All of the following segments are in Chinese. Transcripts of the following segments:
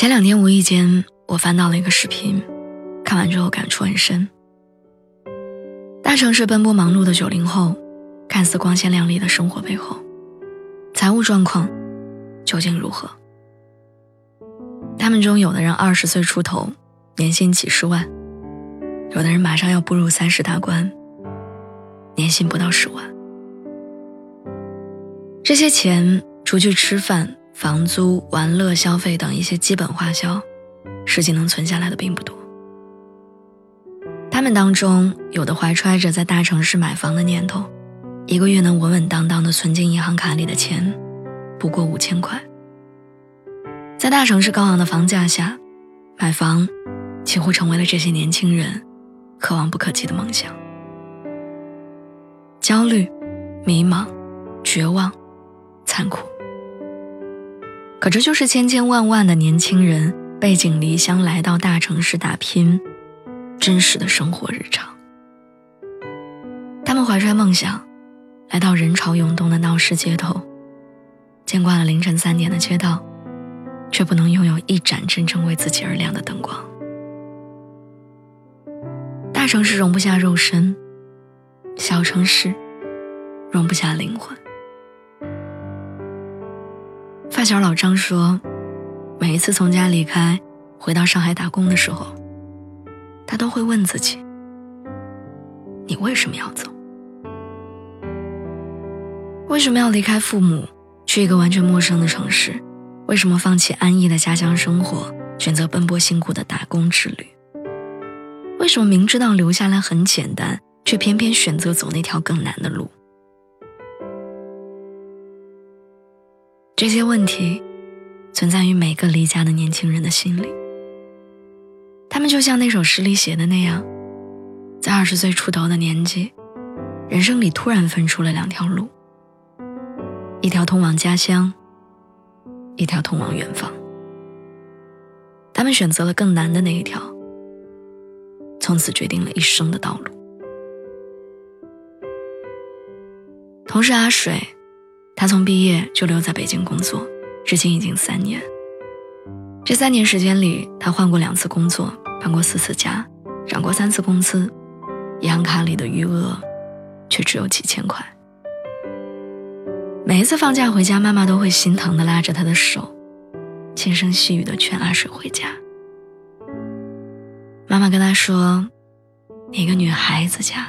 前两天无意间，我翻到了一个视频，看完之后感触很深。大城市奔波忙碌的九零后，看似光鲜亮丽的生活背后，财务状况究竟如何？他们中有的人二十岁出头，年薪几十万；有的人马上要步入三十大关，年薪不到十万。这些钱，除去吃饭。房租、玩乐、消费等一些基本花销，实际能存下来的并不多。他们当中有的怀揣着在大城市买房的念头，一个月能稳稳当当的存进银行卡里的钱，不过五千块。在大城市高昂的房价下，买房几乎成为了这些年轻人可望不可及的梦想。焦虑、迷茫、绝望、残酷。可这就是千千万万的年轻人背井离乡来到大城市打拼，真实的生活日常。他们怀揣梦想，来到人潮涌动的闹市街头，见惯了凌晨三点的街道，却不能拥有一盏真正为自己而亮的灯光。大城市容不下肉身，小城市容不下灵魂。发小老张说，每一次从家离开，回到上海打工的时候，他都会问自己：你为什么要走？为什么要离开父母，去一个完全陌生的城市？为什么放弃安逸的家乡生活，选择奔波辛苦的打工之旅？为什么明知道留下来很简单，却偏偏选择走那条更难的路？这些问题存在于每个离家的年轻人的心里。他们就像那首诗里写的那样，在二十岁出头的年纪，人生里突然分出了两条路：一条通往家乡，一条通往远方。他们选择了更难的那一条，从此决定了一生的道路。同事阿水。他从毕业就留在北京工作，至今已经三年。这三年时间里，他换过两次工作，搬过四次家，涨过三次工资，银行卡里的余额却只有几千块。每一次放假回家，妈妈都会心疼地拉着他的手，轻声细语地劝阿水回家。妈妈跟他说：“一个女孩子家，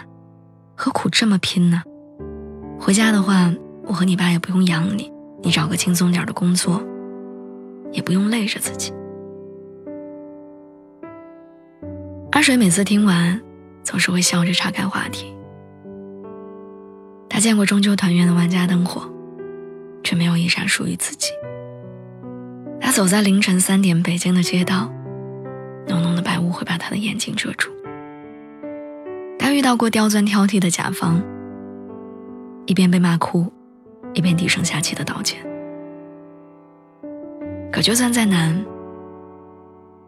何苦这么拼呢？回家的话。”我和你爸也不用养你，你找个轻松点的工作，也不用累着自己。阿水每次听完，总是会笑着岔开话题。他见过中秋团圆的万家灯火，却没有一盏属于自己。他走在凌晨三点北京的街道，浓浓的白雾会把他的眼睛遮住。他遇到过刁钻挑剔的甲方，一边被骂哭。一边低声下气的道歉，可就算再难，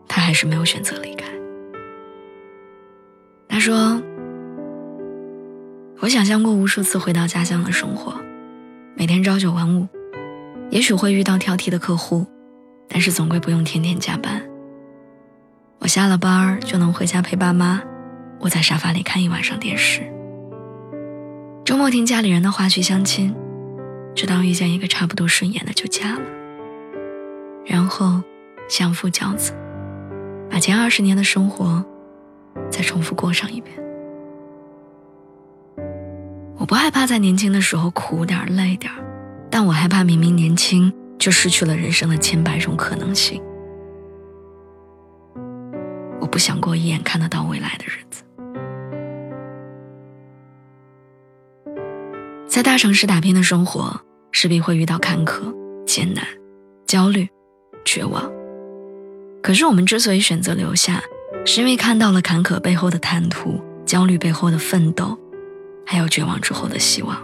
他还是没有选择离开。他说：“我想象过无数次回到家乡的生活，每天朝九晚五，也许会遇到挑剔的客户，但是总归不用天天加班。我下了班就能回家陪爸妈，窝在沙发里看一晚上电视。周末听家里人的话去相亲。”直到遇见一个差不多顺眼的就嫁了，然后相夫教子，把前二十年的生活再重复过上一遍。我不害怕在年轻的时候苦点累点但我害怕明明年轻就失去了人生的千百种可能性。我不想过一眼看得到未来的日子。在大城市打拼的生活，势必会遇到坎坷、艰难、焦虑、绝望。可是我们之所以选择留下，是因为看到了坎坷背后的坦途，焦虑背后的奋斗，还有绝望之后的希望。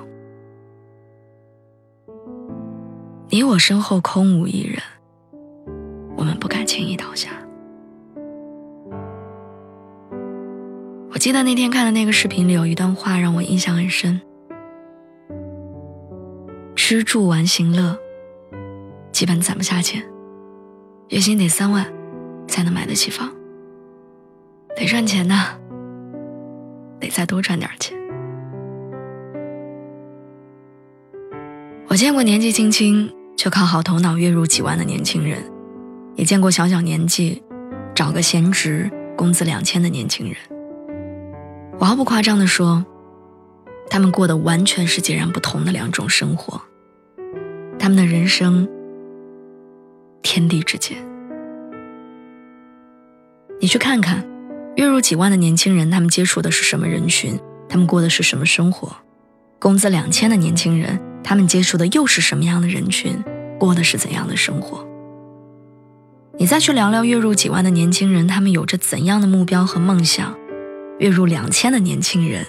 你我身后空无一人，我们不敢轻易倒下。我记得那天看的那个视频里有一段话让我印象很深：吃住玩行乐，基本攒不下钱，月薪得三万。才能买得起房，得赚钱呐，得再多赚点钱。我见过年纪轻轻就靠好头脑月入几万的年轻人，也见过小小年纪找个闲职工资两千的年轻人。我毫不夸张的说，他们过的完全是截然不同的两种生活，他们的人生天地之间。你去看看，月入几万的年轻人，他们接触的是什么人群？他们过的是什么生活？工资两千的年轻人，他们接触的又是什么样的人群？过的是怎样的生活？你再去聊聊月入几万的年轻人，他们有着怎样的目标和梦想？月入两千的年轻人，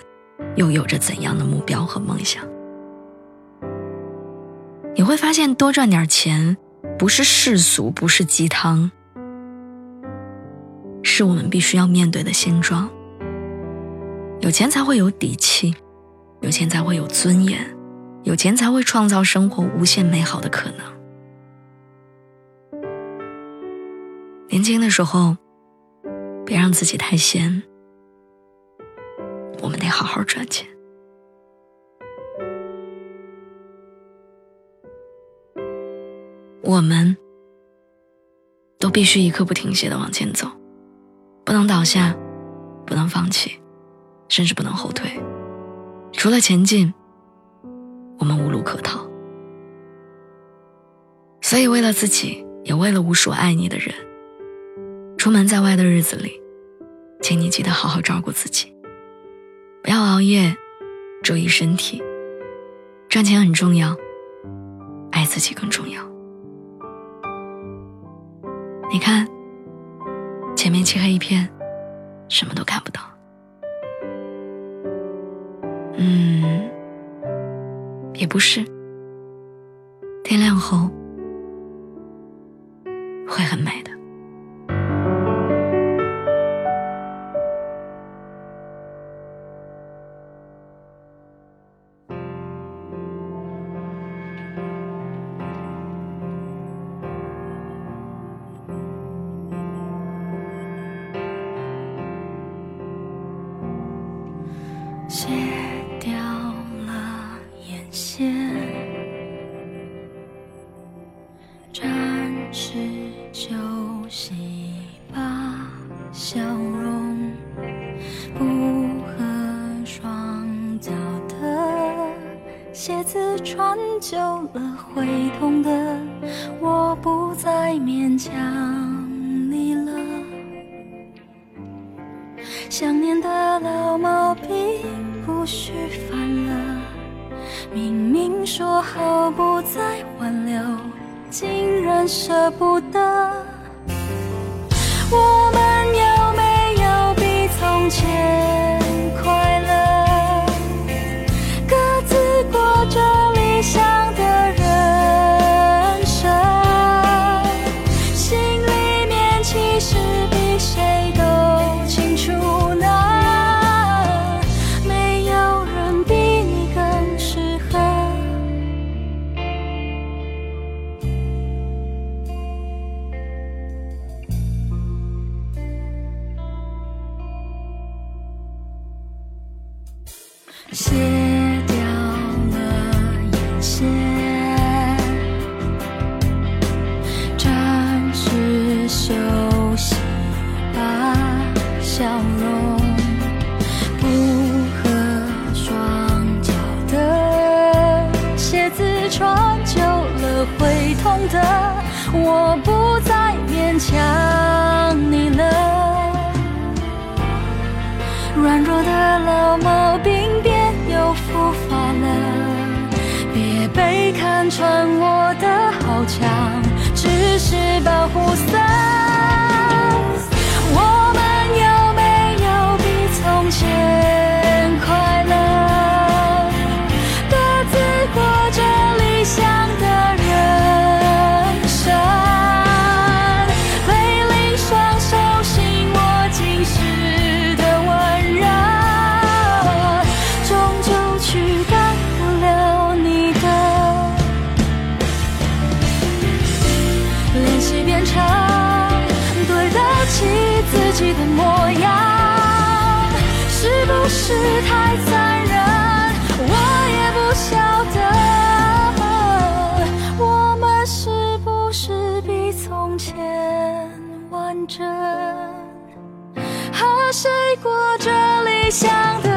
又有着怎样的目标和梦想？会发现，多赚点钱，不是世俗，不是鸡汤。是我们必须要面对的现状。有钱才会有底气，有钱才会有尊严，有钱才会创造生活无限美好的可能。年轻的时候，别让自己太闲，我们得好好赚钱。我们都必须一刻不停歇的往前走。不能倒下，不能放弃，甚至不能后退。除了前进，我们无路可逃。所以，为了自己，也为了无数爱你的人，出门在外的日子里，请你记得好好照顾自己，不要熬夜，注意身体。赚钱很重要，爱自己更重要。你看。前面漆黑一片，什么都看不到。嗯，也不是。天亮后会很美的。是休息吧，笑容不合双脚的鞋子穿久了会痛的，我不再勉强你了。想念的老毛病不许犯了，明明说好不，舍不得。卸掉了眼线，暂时休息吧，笑容不合双脚的鞋子穿久了会痛的，我不再勉强你了，软弱的老毛病。不发了别被看穿我的好强只是保护色我们有没有比从前的模样是不是太残忍？我也不晓得我们是不是比从前完整？和谁过着理想的